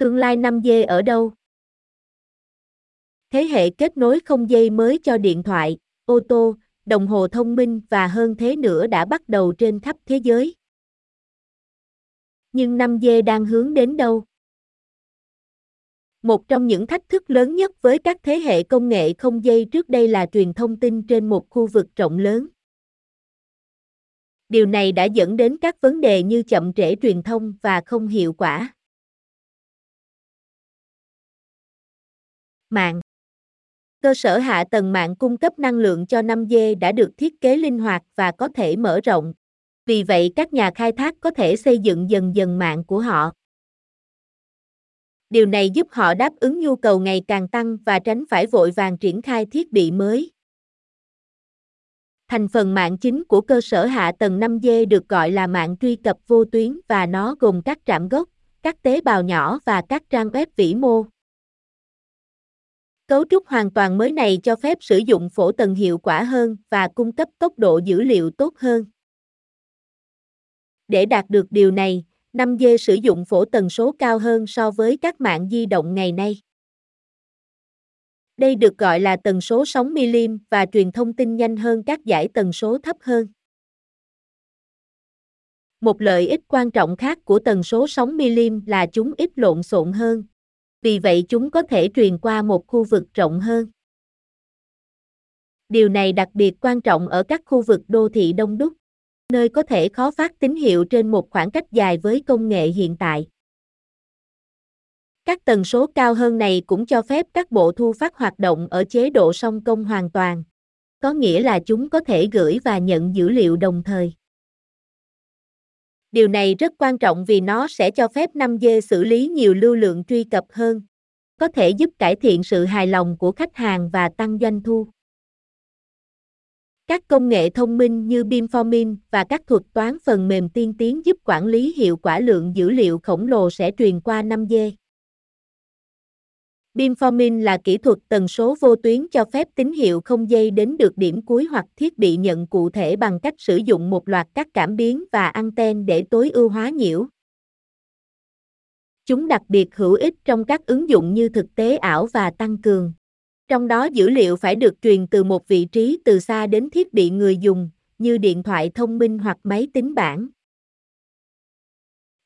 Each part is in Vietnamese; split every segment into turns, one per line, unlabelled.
Tương lai 5G ở đâu? Thế hệ kết nối không dây mới cho điện thoại, ô tô, đồng hồ thông minh và hơn thế nữa đã bắt đầu trên khắp thế giới. Nhưng 5G đang hướng đến đâu? Một trong những thách thức lớn nhất với các thế hệ công nghệ không dây trước đây là truyền thông tin trên một khu vực rộng lớn. Điều này đã dẫn đến các vấn đề như chậm trễ truyền thông và không hiệu quả. Mạng Cơ sở hạ tầng mạng cung cấp năng lượng cho 5G đã được thiết kế linh hoạt và có thể mở rộng. Vì vậy các nhà khai thác có thể xây dựng dần dần mạng của họ. Điều này giúp họ đáp ứng nhu cầu ngày càng tăng và tránh phải vội vàng triển khai thiết bị mới. Thành phần mạng chính của cơ sở hạ tầng 5G được gọi là mạng truy cập vô tuyến và nó gồm các trạm gốc, các tế bào nhỏ và các trang web vĩ mô. Cấu trúc hoàn toàn mới này cho phép sử dụng phổ tần hiệu quả hơn và cung cấp tốc độ dữ liệu tốt hơn. Để đạt được điều này, 5G sử dụng phổ tần số cao hơn so với các mạng di động ngày nay. Đây được gọi là tần số sóng milim và truyền thông tin nhanh hơn các giải tần số thấp hơn. Một lợi ích quan trọng khác của tần số sóng milim là chúng ít lộn xộn hơn. Vì vậy chúng có thể truyền qua một khu vực rộng hơn. Điều này đặc biệt quan trọng ở các khu vực đô thị đông đúc, nơi có thể khó phát tín hiệu trên một khoảng cách dài với công nghệ hiện tại. Các tần số cao hơn này cũng cho phép các bộ thu phát hoạt động ở chế độ song công hoàn toàn. Có nghĩa là chúng có thể gửi và nhận dữ liệu đồng thời. Điều này rất quan trọng vì nó sẽ cho phép 5G xử lý nhiều lưu lượng truy cập hơn, có thể giúp cải thiện sự hài lòng của khách hàng và tăng doanh thu. Các công nghệ thông minh như beamforming và các thuật toán phần mềm tiên tiến giúp quản lý hiệu quả lượng dữ liệu khổng lồ sẽ truyền qua 5G. Beamforming là kỹ thuật tần số vô tuyến cho phép tín hiệu không dây đến được điểm cuối hoặc thiết bị nhận cụ thể bằng cách sử dụng một loạt các cảm biến và anten để tối ưu hóa nhiễu. Chúng đặc biệt hữu ích trong các ứng dụng như thực tế ảo và tăng cường. Trong đó dữ liệu phải được truyền từ một vị trí từ xa đến thiết bị người dùng, như điện thoại thông minh hoặc máy tính bảng.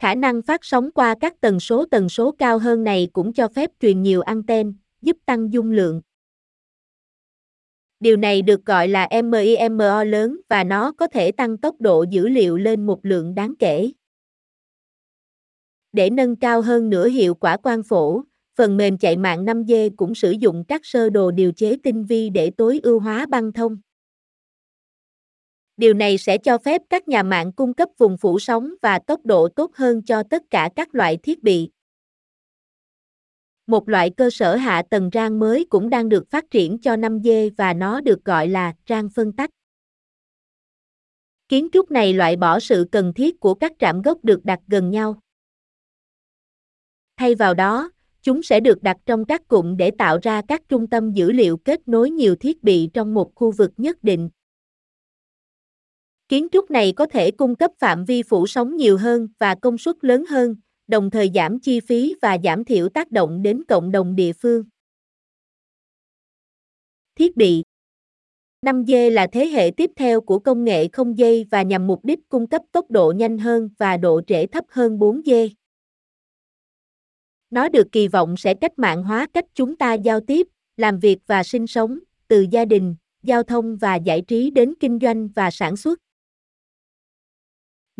Khả năng phát sóng qua các tần số tần số cao hơn này cũng cho phép truyền nhiều anten, giúp tăng dung lượng. Điều này được gọi là MIMO lớn và nó có thể tăng tốc độ dữ liệu lên một lượng đáng kể. Để nâng cao hơn nữa hiệu quả quang phổ, phần mềm chạy mạng 5G cũng sử dụng các sơ đồ điều chế tinh vi để tối ưu hóa băng thông. Điều này sẽ cho phép các nhà mạng cung cấp vùng phủ sóng và tốc độ tốt hơn cho tất cả các loại thiết bị. Một loại cơ sở hạ tầng rang mới cũng đang được phát triển cho 5G và nó được gọi là rang phân tách. Kiến trúc này loại bỏ sự cần thiết của các trạm gốc được đặt gần nhau. Thay vào đó, chúng sẽ được đặt trong các cụm để tạo ra các trung tâm dữ liệu kết nối nhiều thiết bị trong một khu vực nhất định. Kiến trúc này có thể cung cấp phạm vi phủ sóng nhiều hơn và công suất lớn hơn, đồng thời giảm chi phí và giảm thiểu tác động đến cộng đồng địa phương. Thiết bị 5G là thế hệ tiếp theo của công nghệ không dây và nhằm mục đích cung cấp tốc độ nhanh hơn và độ trễ thấp hơn 4G. Nó được kỳ vọng sẽ cách mạng hóa cách chúng ta giao tiếp, làm việc và sinh sống, từ gia đình, giao thông và giải trí đến kinh doanh và sản xuất.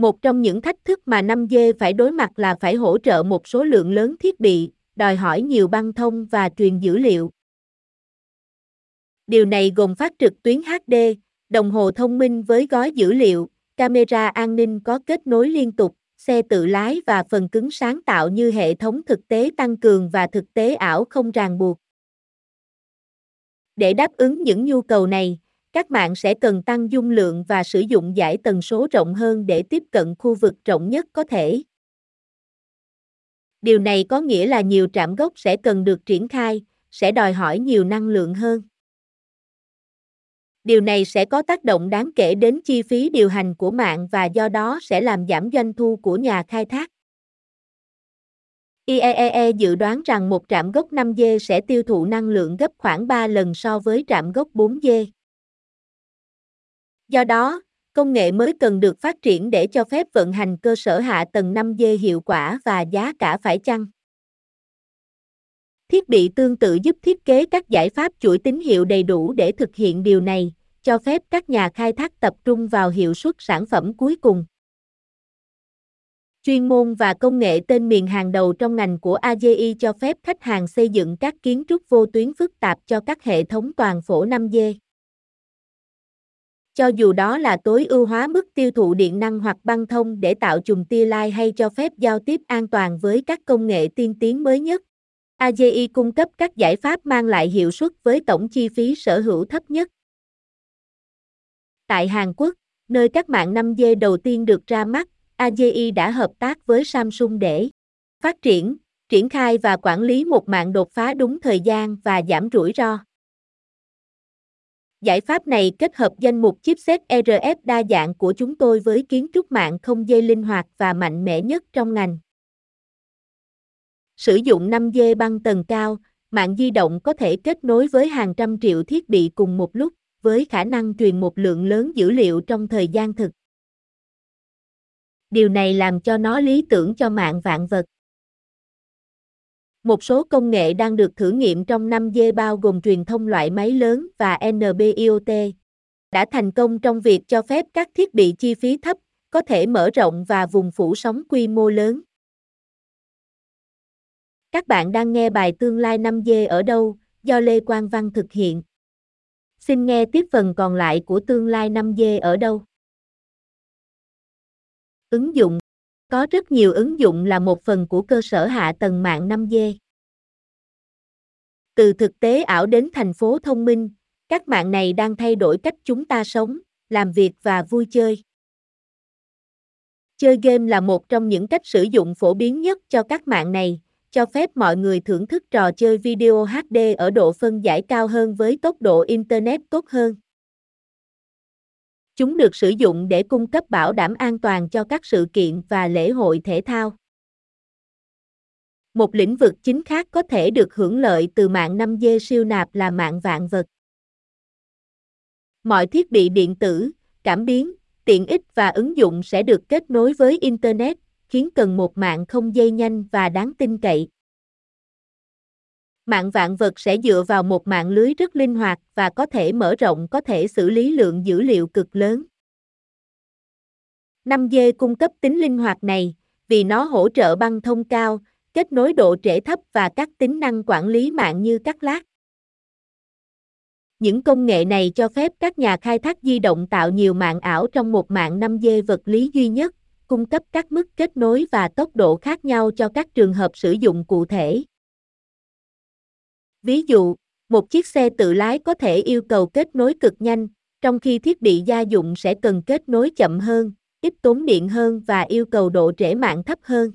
Một trong những thách thức mà 5G phải đối mặt là phải hỗ trợ một số lượng lớn thiết bị, đòi hỏi nhiều băng thông và truyền dữ liệu. Điều này gồm phát trực tuyến HD, đồng hồ thông minh với gói dữ liệu, camera an ninh có kết nối liên tục, xe tự lái và phần cứng sáng tạo như hệ thống thực tế tăng cường và thực tế ảo không ràng buộc. Để đáp ứng những nhu cầu này, các mạng sẽ cần tăng dung lượng và sử dụng giải tần số rộng hơn để tiếp cận khu vực rộng nhất có thể. Điều này có nghĩa là nhiều trạm gốc sẽ cần được triển khai, sẽ đòi hỏi nhiều năng lượng hơn. Điều này sẽ có tác động đáng kể đến chi phí điều hành của mạng và do đó sẽ làm giảm doanh thu của nhà khai thác. IEEE dự đoán rằng một trạm gốc 5G sẽ tiêu thụ năng lượng gấp khoảng 3 lần so với trạm gốc 4G. Do đó, công nghệ mới cần được phát triển để cho phép vận hành cơ sở hạ tầng 5G hiệu quả và giá cả phải chăng. Thiết bị tương tự giúp thiết kế các giải pháp chuỗi tín hiệu đầy đủ để thực hiện điều này, cho phép các nhà khai thác tập trung vào hiệu suất sản phẩm cuối cùng. Chuyên môn và công nghệ tên miền hàng đầu trong ngành của AGI cho phép khách hàng xây dựng các kiến trúc vô tuyến phức tạp cho các hệ thống toàn phổ 5G. Cho dù đó là tối ưu hóa mức tiêu thụ điện năng hoặc băng thông để tạo chùm tia lai hay cho phép giao tiếp an toàn với các công nghệ tiên tiến mới nhất. AGI cung cấp các giải pháp mang lại hiệu suất với tổng chi phí sở hữu thấp nhất. Tại Hàn Quốc, nơi các mạng 5G đầu tiên được ra mắt, AGI đã hợp tác với Samsung để phát triển, triển khai và quản lý một mạng đột phá đúng thời gian và giảm rủi ro. Giải pháp này kết hợp danh mục chipset RF đa dạng của chúng tôi với kiến trúc mạng không dây linh hoạt và mạnh mẽ nhất trong ngành. Sử dụng 5G băng tầng cao, mạng di động có thể kết nối với hàng trăm triệu thiết bị cùng một lúc, với khả năng truyền một lượng lớn dữ liệu trong thời gian thực. Điều này làm cho nó lý tưởng cho mạng vạn vật. Một số công nghệ đang được thử nghiệm trong 5G bao gồm truyền thông loại máy lớn và NB-IoT, đã thành công trong việc cho phép các thiết bị chi phí thấp có thể mở rộng và vùng phủ sóng quy mô lớn. Các bạn đang nghe bài Tương lai 5G ở đâu, do Lê Quang Văn thực hiện. Xin nghe tiếp phần còn lại của Tương lai 5G ở đâu. Ứng dụng có rất nhiều ứng dụng là một phần của cơ sở hạ tầng mạng 5G. Từ thực tế ảo đến thành phố thông minh, các mạng này đang thay đổi cách chúng ta sống, làm việc và vui chơi. Chơi game là một trong những cách sử dụng phổ biến nhất cho các mạng này, cho phép mọi người thưởng thức trò chơi video HD ở độ phân giải cao hơn với tốc độ Internet tốt hơn. Chúng được sử dụng để cung cấp bảo đảm an toàn cho các sự kiện và lễ hội thể thao. Một lĩnh vực chính khác có thể được hưởng lợi từ mạng 5G siêu nạp là mạng vạn vật. Mọi thiết bị điện tử, cảm biến, tiện ích và ứng dụng sẽ được kết nối với Internet, khiến cần một mạng không dây nhanh và đáng tin cậy. Mạng vạn vật sẽ dựa vào một mạng lưới rất linh hoạt và có thể mở rộng có thể xử lý lượng dữ liệu cực lớn. 5G cung cấp tính linh hoạt này, vì nó hỗ trợ băng thông cao, kết nối độ trễ thấp và các tính năng quản lý mạng như cắt lát. Những công nghệ này cho phép các nhà khai thác di động tạo nhiều mạng ảo trong một mạng 5G vật lý duy nhất, cung cấp các mức kết nối và tốc độ khác nhau cho các trường hợp sử dụng cụ thể. Ví dụ, một chiếc xe tự lái có thể yêu cầu kết nối cực nhanh, trong khi thiết bị gia dụng sẽ cần kết nối chậm hơn, ít tốn điện hơn và yêu cầu độ trễ mạng thấp hơn.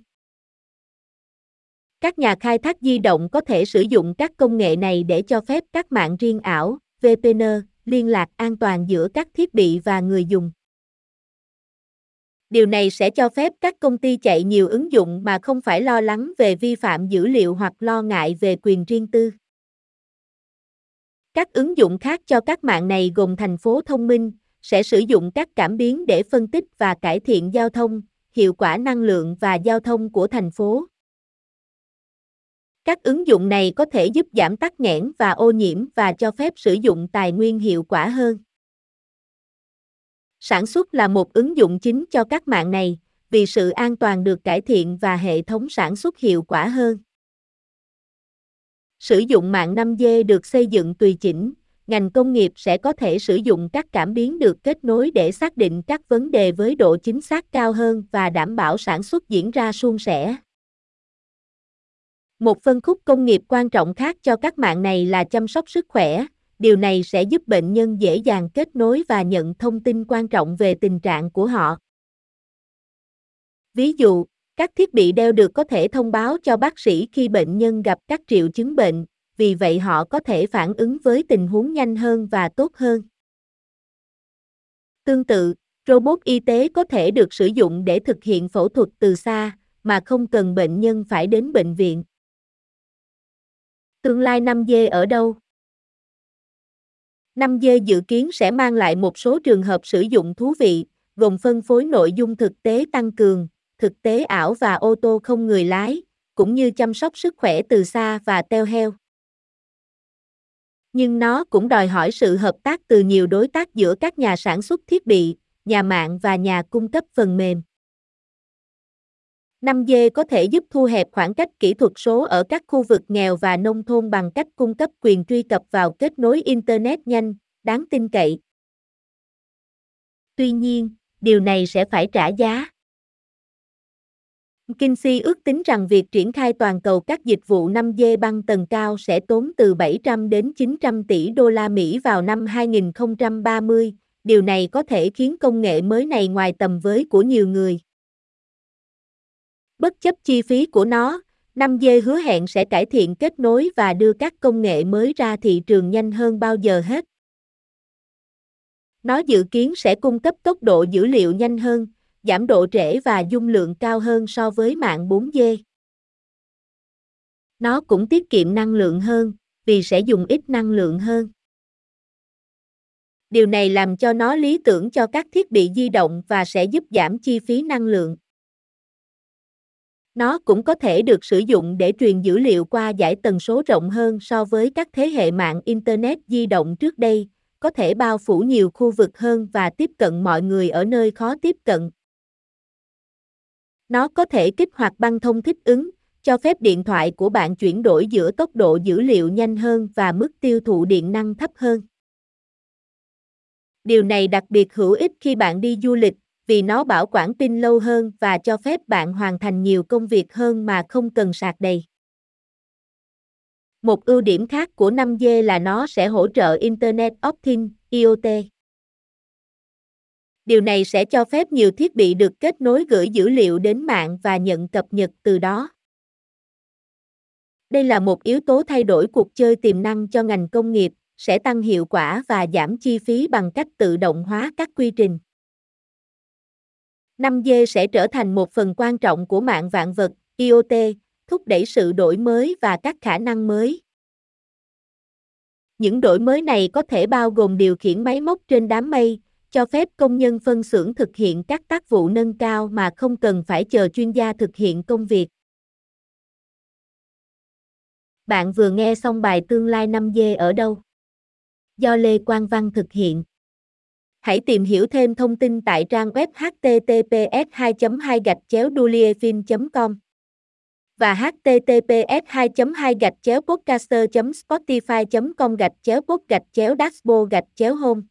Các nhà khai thác di động có thể sử dụng các công nghệ này để cho phép các mạng riêng ảo, VPN, liên lạc an toàn giữa các thiết bị và người dùng. Điều này sẽ cho phép các công ty chạy nhiều ứng dụng mà không phải lo lắng về vi phạm dữ liệu hoặc lo ngại về quyền riêng tư. Các ứng dụng khác cho các mạng này gồm thành phố thông minh, sẽ sử dụng các cảm biến để phân tích và cải thiện giao thông, hiệu quả năng lượng và giao thông của thành phố. Các ứng dụng này có thể giúp giảm tắc nghẽn và ô nhiễm và cho phép sử dụng tài nguyên hiệu quả hơn. Sản xuất là một ứng dụng chính cho các mạng này, vì sự an toàn được cải thiện và hệ thống sản xuất hiệu quả hơn. Sử dụng mạng 5G được xây dựng tùy chỉnh, ngành công nghiệp sẽ có thể sử dụng các cảm biến được kết nối để xác định các vấn đề với độ chính xác cao hơn và đảm bảo sản xuất diễn ra suôn sẻ. Một phân khúc công nghiệp quan trọng khác cho các mạng này là chăm sóc sức khỏe, điều này sẽ giúp bệnh nhân dễ dàng kết nối và nhận thông tin quan trọng về tình trạng của họ. Ví dụ, các thiết bị đeo được có thể thông báo cho bác sĩ khi bệnh nhân gặp các triệu chứng bệnh, vì vậy họ có thể phản ứng với tình huống nhanh hơn và tốt hơn. Tương tự, robot y tế có thể được sử dụng để thực hiện phẫu thuật từ xa, mà không cần bệnh nhân phải đến bệnh viện. Tương lai 5G ở đâu? 5G dự kiến sẽ mang lại một số trường hợp sử dụng thú vị, gồm phân phối nội dung thực tế tăng cường, thực tế ảo và ô tô không người lái, cũng như chăm sóc sức khỏe từ xa và teo heo. Nhưng nó cũng đòi hỏi sự hợp tác từ nhiều đối tác giữa các nhà sản xuất thiết bị, nhà mạng và nhà cung cấp phần mềm. 5G có thể giúp thu hẹp khoảng cách kỹ thuật số ở các khu vực nghèo và nông thôn bằng cách cung cấp quyền truy cập vào kết nối Internet nhanh, đáng tin cậy. Tuy nhiên, điều này sẽ phải trả giá. McKinsey ước tính rằng việc triển khai toàn cầu các dịch vụ 5G băng tầng cao sẽ tốn từ 700 đến 900 tỷ đô la Mỹ vào năm 2030. Điều này có thể khiến công nghệ mới này ngoài tầm với của nhiều người. Bất chấp chi phí của nó, 5G hứa hẹn sẽ cải thiện kết nối và đưa các công nghệ mới ra thị trường nhanh hơn bao giờ hết. Nó dự kiến sẽ cung cấp tốc độ dữ liệu nhanh hơn, giảm độ trễ và dung lượng cao hơn so với mạng 4G. Nó cũng tiết kiệm năng lượng hơn, vì sẽ dùng ít năng lượng hơn. Điều này làm cho nó lý tưởng cho các thiết bị di động và sẽ giúp giảm chi phí năng lượng. Nó cũng có thể được sử dụng để truyền dữ liệu qua giải tần số rộng hơn so với các thế hệ mạng Internet di động trước đây, có thể bao phủ nhiều khu vực hơn và tiếp cận mọi người ở nơi khó tiếp cận. Nó có thể kích hoạt băng thông thích ứng, cho phép điện thoại của bạn chuyển đổi giữa tốc độ dữ liệu nhanh hơn và mức tiêu thụ điện năng thấp hơn. Điều này đặc biệt hữu ích khi bạn đi du lịch, vì nó bảo quản pin lâu hơn và cho phép bạn hoàn thành nhiều công việc hơn mà không cần sạc đầy. Một ưu điểm khác của 5G là nó sẽ hỗ trợ Internet of Things, IoT. Điều này sẽ cho phép nhiều thiết bị được kết nối gửi dữ liệu đến mạng và nhận cập nhật từ đó. Đây là một yếu tố thay đổi cuộc chơi tiềm năng cho ngành công nghiệp, sẽ tăng hiệu quả và giảm chi phí bằng cách tự động hóa các quy trình. 5G sẽ trở thành một phần quan trọng của mạng vạn vật, IoT, thúc đẩy sự đổi mới và các khả năng mới. Những đổi mới này có thể bao gồm điều khiển máy móc trên đám mây, cho phép công nhân phân xưởng thực hiện các tác vụ nâng cao mà không cần phải chờ chuyên gia thực hiện công việc. Bạn vừa nghe xong bài Tương lai 5G ở đâu? Do Lê Quang Văn thực hiện. Hãy tìm hiểu thêm thông tin tại trang web https 2 2 gạch chéo com và https 2 2 gạch chéo podcaster spotify com gạch chéo pod gạch chéo dashboard gạch chéo home